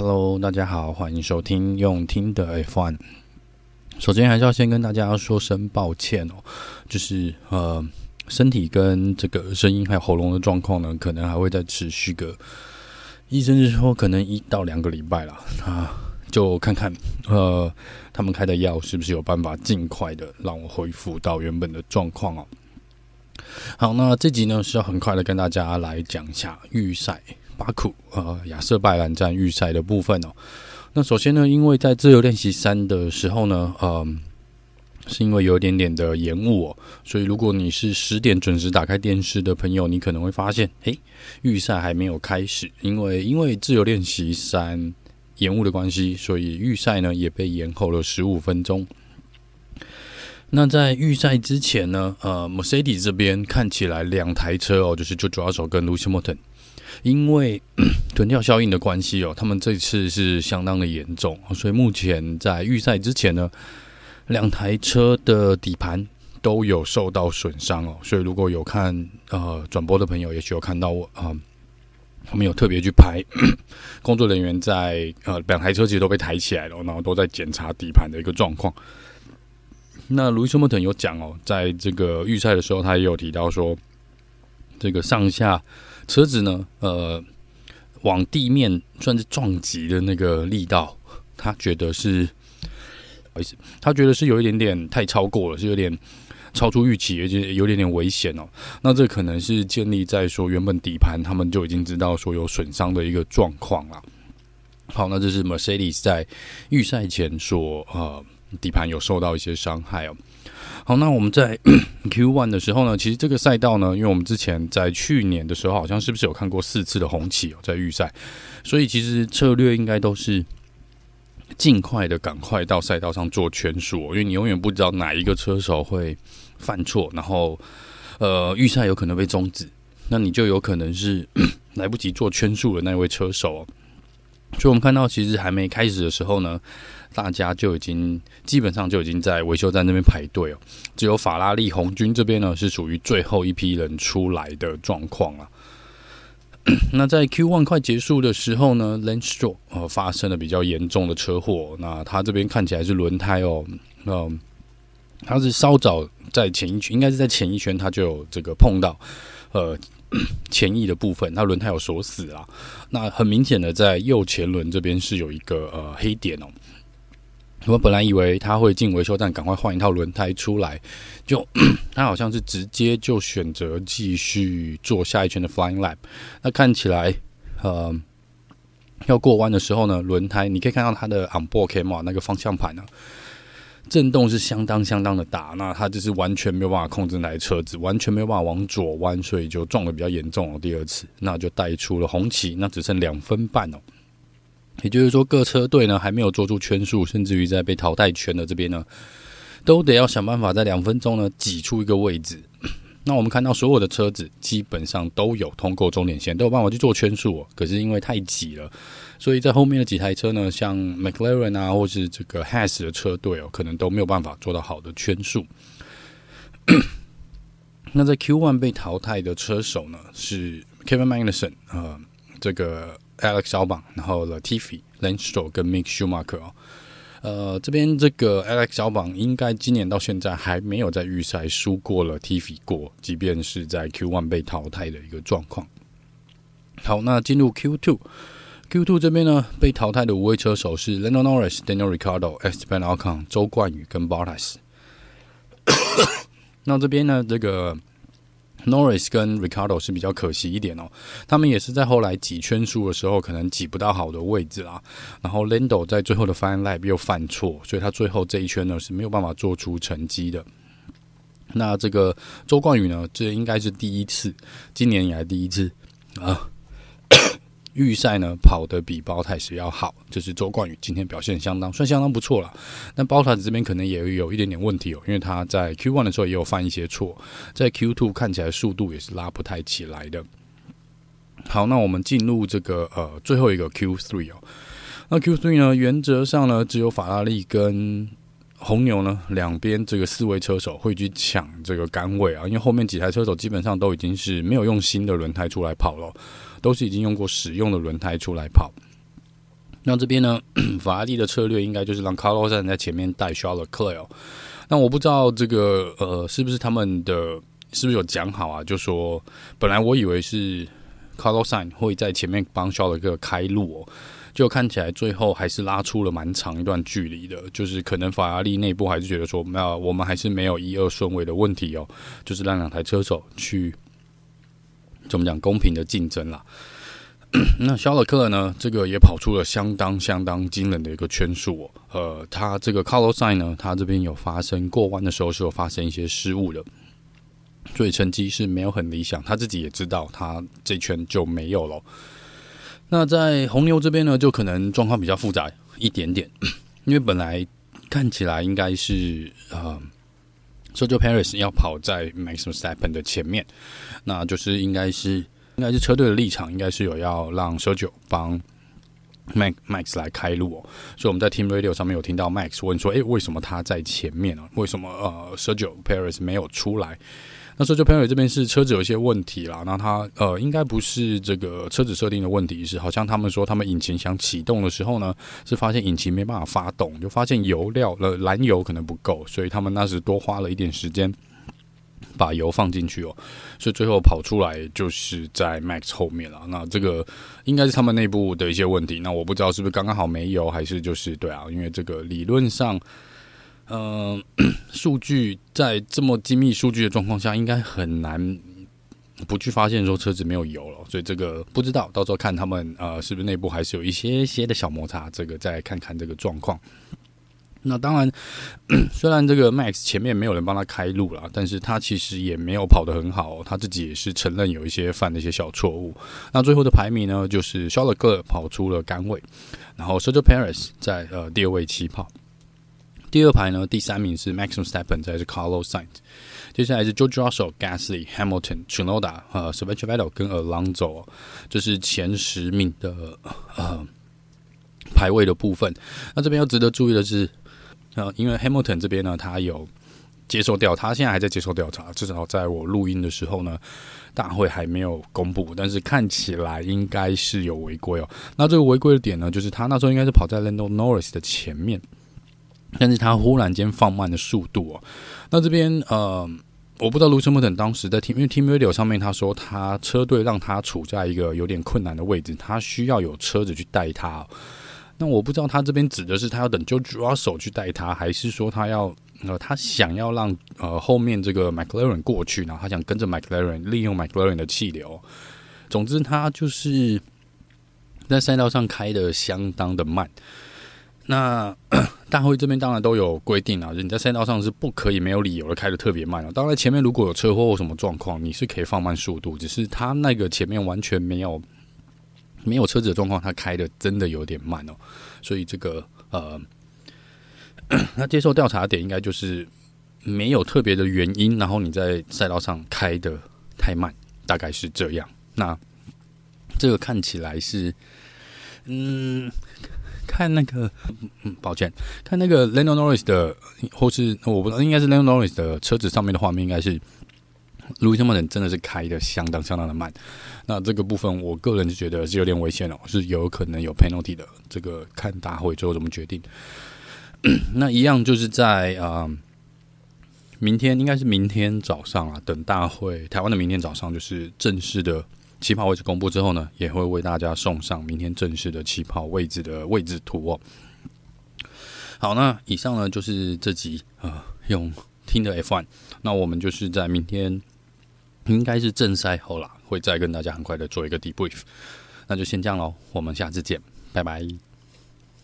Hello，大家好，欢迎收听用听的 F1。首先还是要先跟大家说声抱歉哦，就是呃，身体跟这个声音还有喉咙的状况呢，可能还会再持续个，医生是说可能一到两个礼拜了啊，就看看呃，他们开的药是不是有办法尽快的让我恢复到原本的状况哦。好，那这集呢是要很快的跟大家来讲一下预赛。巴库呃，亚瑟拜兰站预赛的部分哦。那首先呢，因为在自由练习三的时候呢，嗯，是因为有一点点的延误哦，所以如果你是十点准时打开电视的朋友，你可能会发现，诶，预赛还没有开始，因为因为自由练习三延误的关系，所以预赛呢也被延后了十五分钟。那在预赛之前呢，呃，Mercedes 这边看起来两台车哦，就是 George Russell 跟 l u c i m o t o n。因为 臀跳效应的关系哦，他们这次是相当的严重，所以目前在预赛之前呢，两台车的底盘都有受到损伤哦。所以如果有看呃转播的朋友，也许有看到我啊，他们有特别去拍 工作人员在呃两台车其实都被抬起来了，然后都在检查底盘的一个状况。那路易斯·莫腾有讲哦，在这个预赛的时候，他也有提到说，这个上下。车子呢，呃，往地面算是撞击的那个力道，他觉得是，不好意思，他觉得是有一点点太超过了，是有点超出预期，而且有点点危险哦。那这可能是建立在说原本底盘他们就已经知道说有损伤的一个状况了。好，那这是 Mercedes 在预赛前所，呃，底盘有受到一些伤害哦。好，那我们在 Q One 的时候呢，其实这个赛道呢，因为我们之前在去年的时候，好像是不是有看过四次的红旗哦，在预赛，所以其实策略应该都是尽快的赶快到赛道上做圈数，因为你永远不知道哪一个车手会犯错，然后呃，预赛有可能被终止，那你就有可能是 来不及做圈数的那位车手。所以我们看到，其实还没开始的时候呢。大家就已经基本上就已经在维修站那边排队哦，只有法拉利红军这边呢是属于最后一批人出来的状况了。那在 Q One 快结束的时候呢，Lance Joe 呃发生了比较严重的车祸，那他这边看起来是轮胎哦，嗯，他是稍早在前一圈，应该是在前一圈他就有这个碰到呃 前翼的部分，它轮胎有锁死啊。那很明显的在右前轮这边是有一个呃黑点哦。我本来以为他会进维修站，赶快换一套轮胎出来，就 他好像是直接就选择继续做下一圈的 Flying Lap。那看起来，呃，要过弯的时候呢，轮胎你可以看到它的 Onboard Camera 那个方向盘呢，震动是相当相当的大。那他就是完全没有办法控制那台车子，完全没有办法往左弯，所以就撞的比较严重了。第二次，那就带出了红旗，那只剩两分半哦。也就是说，各车队呢还没有做出圈数，甚至于在被淘汰圈的这边呢，都得要想办法在两分钟呢挤出一个位置。那我们看到所有的车子基本上都有通过终点线，都有办法去做圈数哦。可是因为太挤了，所以在后面的几台车呢，像 McLaren 啊，或是这个 Has 的车队哦，可能都没有办法做到好的圈数。那在 Q1 被淘汰的车手呢，是 Kevin Magnussen 啊，这个。Alex Albon，然后 Latifi、l a n s t r o 跟 Mick Schumacher 哦，呃这边这个 lx 小榜应该今年到现在还没有在预赛输过了 tfiy 过即便是在 q one 被淘汰的一个状况。好那进入 q two q two 这边呢被淘汰的五位车手是 leno norris daniel ricardo esteban Alcon 周冠宇跟 Bottas 那这边呢这个 Norris 跟 Ricardo 是比较可惜一点哦，他们也是在后来挤圈数的时候，可能挤不到好的位置啦。然后 Lando 在最后的 Final Lap 又犯错，所以他最后这一圈呢是没有办法做出成绩的。那这个周冠宇呢，这应该是第一次，今年以来第一次啊。预赛呢跑得比包泰斯要好，就是周冠宇今天表现相当算相当不错了。但包泰斯这边可能也有一点点问题哦，因为他在 Q1 的时候也有犯一些错，在 Q2 看起来速度也是拉不太起来的。好，那我们进入这个呃最后一个 Q3 哦。那 Q3 呢，原则上呢只有法拉利跟红牛呢两边这个四位车手会去抢这个杆位啊，因为后面几台车手基本上都已经是没有用新的轮胎出来跑了。都是已经用过使用的轮胎出来跑。那这边呢，法拉利的策略应该就是让 Carlos 在前面带 Charles Leclerc。那我不知道这个呃是不是他们的是不是有讲好啊？就说本来我以为是 Carlos 会在前面帮 Charles Leclerc 开路哦，就看起来最后还是拉出了蛮长一段距离的。就是可能法拉利内部还是觉得说，没有我们还是没有一二顺位的问题哦，就是让两台车手去怎么讲公平的竞争啦。那肖勒克呢？这个也跑出了相当相当惊人的一个圈数哦。呃，他这个 Carlos Sainz 呢，他这边有发生过弯的时候是有发生一些失误的，所以成绩是没有很理想。他自己也知道，他这圈就没有了。那在红牛这边呢，就可能状况比较复杂一点点，因为本来看起来应该是呃，Sergio Perez 要跑在 Max s t e p p e n 的前面，那就是应该是。应该是车队的立场，应该是有要让 Sergio 帮 Max Max 来开路哦。所以我们在 Team Radio 上面有听到 Max 问说：“诶，为什么他在前面呢？为什么呃 Sergio Perez 没有出来？”那 Sergio Perez 这边是车子有一些问题啦。那他呃应该不是这个车子设定的问题，是好像他们说他们引擎想启动的时候呢，是发现引擎没办法发动，就发现油料呃燃油可能不够，所以他们那时多花了一点时间。把油放进去哦，所以最后跑出来就是在 Max 后面了。那这个应该是他们内部的一些问题。那我不知道是不是刚刚好没油，还是就是对啊？因为这个理论上，嗯、数据在这么精密数据的状况下，应该很难不去发现说车子没有油了。所以这个不知道，到时候看他们呃是不是内部还是有一些些的小摩擦，这个再看看这个状况。那当然，虽然这个 Max 前面没有人帮他开路了，但是他其实也没有跑得很好，他自己也是承认有一些犯了一些小错误。那最后的排名呢，就是肖勒克跑出了杆位，然后 Sergio Perez 在呃第二位起跑，第二排呢第三名是 Maxim s t e p p e n 再是 Carlos Sainz，接下来是 George Russell、Gasly、Hamilton、Tsunoda 呃 Sebastian Vettel 跟 Alonso，这是前十名的呃排位的部分。那这边要值得注意的是。呃，因为 Hamilton 这边呢，他有接受调，他现在还在接受调查。至少在我录音的时候呢，大会还没有公布，但是看起来应该是有违规哦。那这个违规的点呢，就是他那时候应该是跑在 Lando Norris 的前面，但是他忽然间放慢的速度哦。那这边呃，我不知道 Lewis Hamilton 当时在听，因为 Team Radio 上面他说他车队让他处在一个有点困难的位置，他需要有车子去带他。那我不知道他这边指的是他要等 George Russell 去带他，还是说他要呃他想要让呃后面这个 McLaren 过去，然后他想跟着 McLaren 利用 McLaren 的气流。总之，他就是在赛道上开的相当的慢。那大会这边当然都有规定啊，就是你在赛道上是不可以没有理由的开的特别慢啊。当然前面如果有车祸或什么状况，你是可以放慢速度，只是他那个前面完全没有。没有车子的状况，他开的真的有点慢哦，所以这个呃，他接受调查点应该就是没有特别的原因，然后你在赛道上开的太慢，大概是这样。那这个看起来是，嗯，看那个，嗯，抱歉，看那个 Lando Norris 的，或是我不知道，应该是 Lando Norris 的车子上面的画面，应该是。路易斯·莫人真的是开的相当相当的慢，那这个部分我个人就觉得是有点危险哦，是有可能有 penalty 的。这个看大会最后怎么决定。那一样就是在啊、明天应该是明天早上啊，等大会台湾的明天早上就是正式的起跑位置公布之后呢，也会为大家送上明天正式的起跑位置的位置图哦。好，那以上呢就是这集啊、呃、用听的 F one，那我们就是在明天。应该是正赛后啦，会再跟大家很快的做一个 debrief，那就先这样喽，我们下次见，拜拜。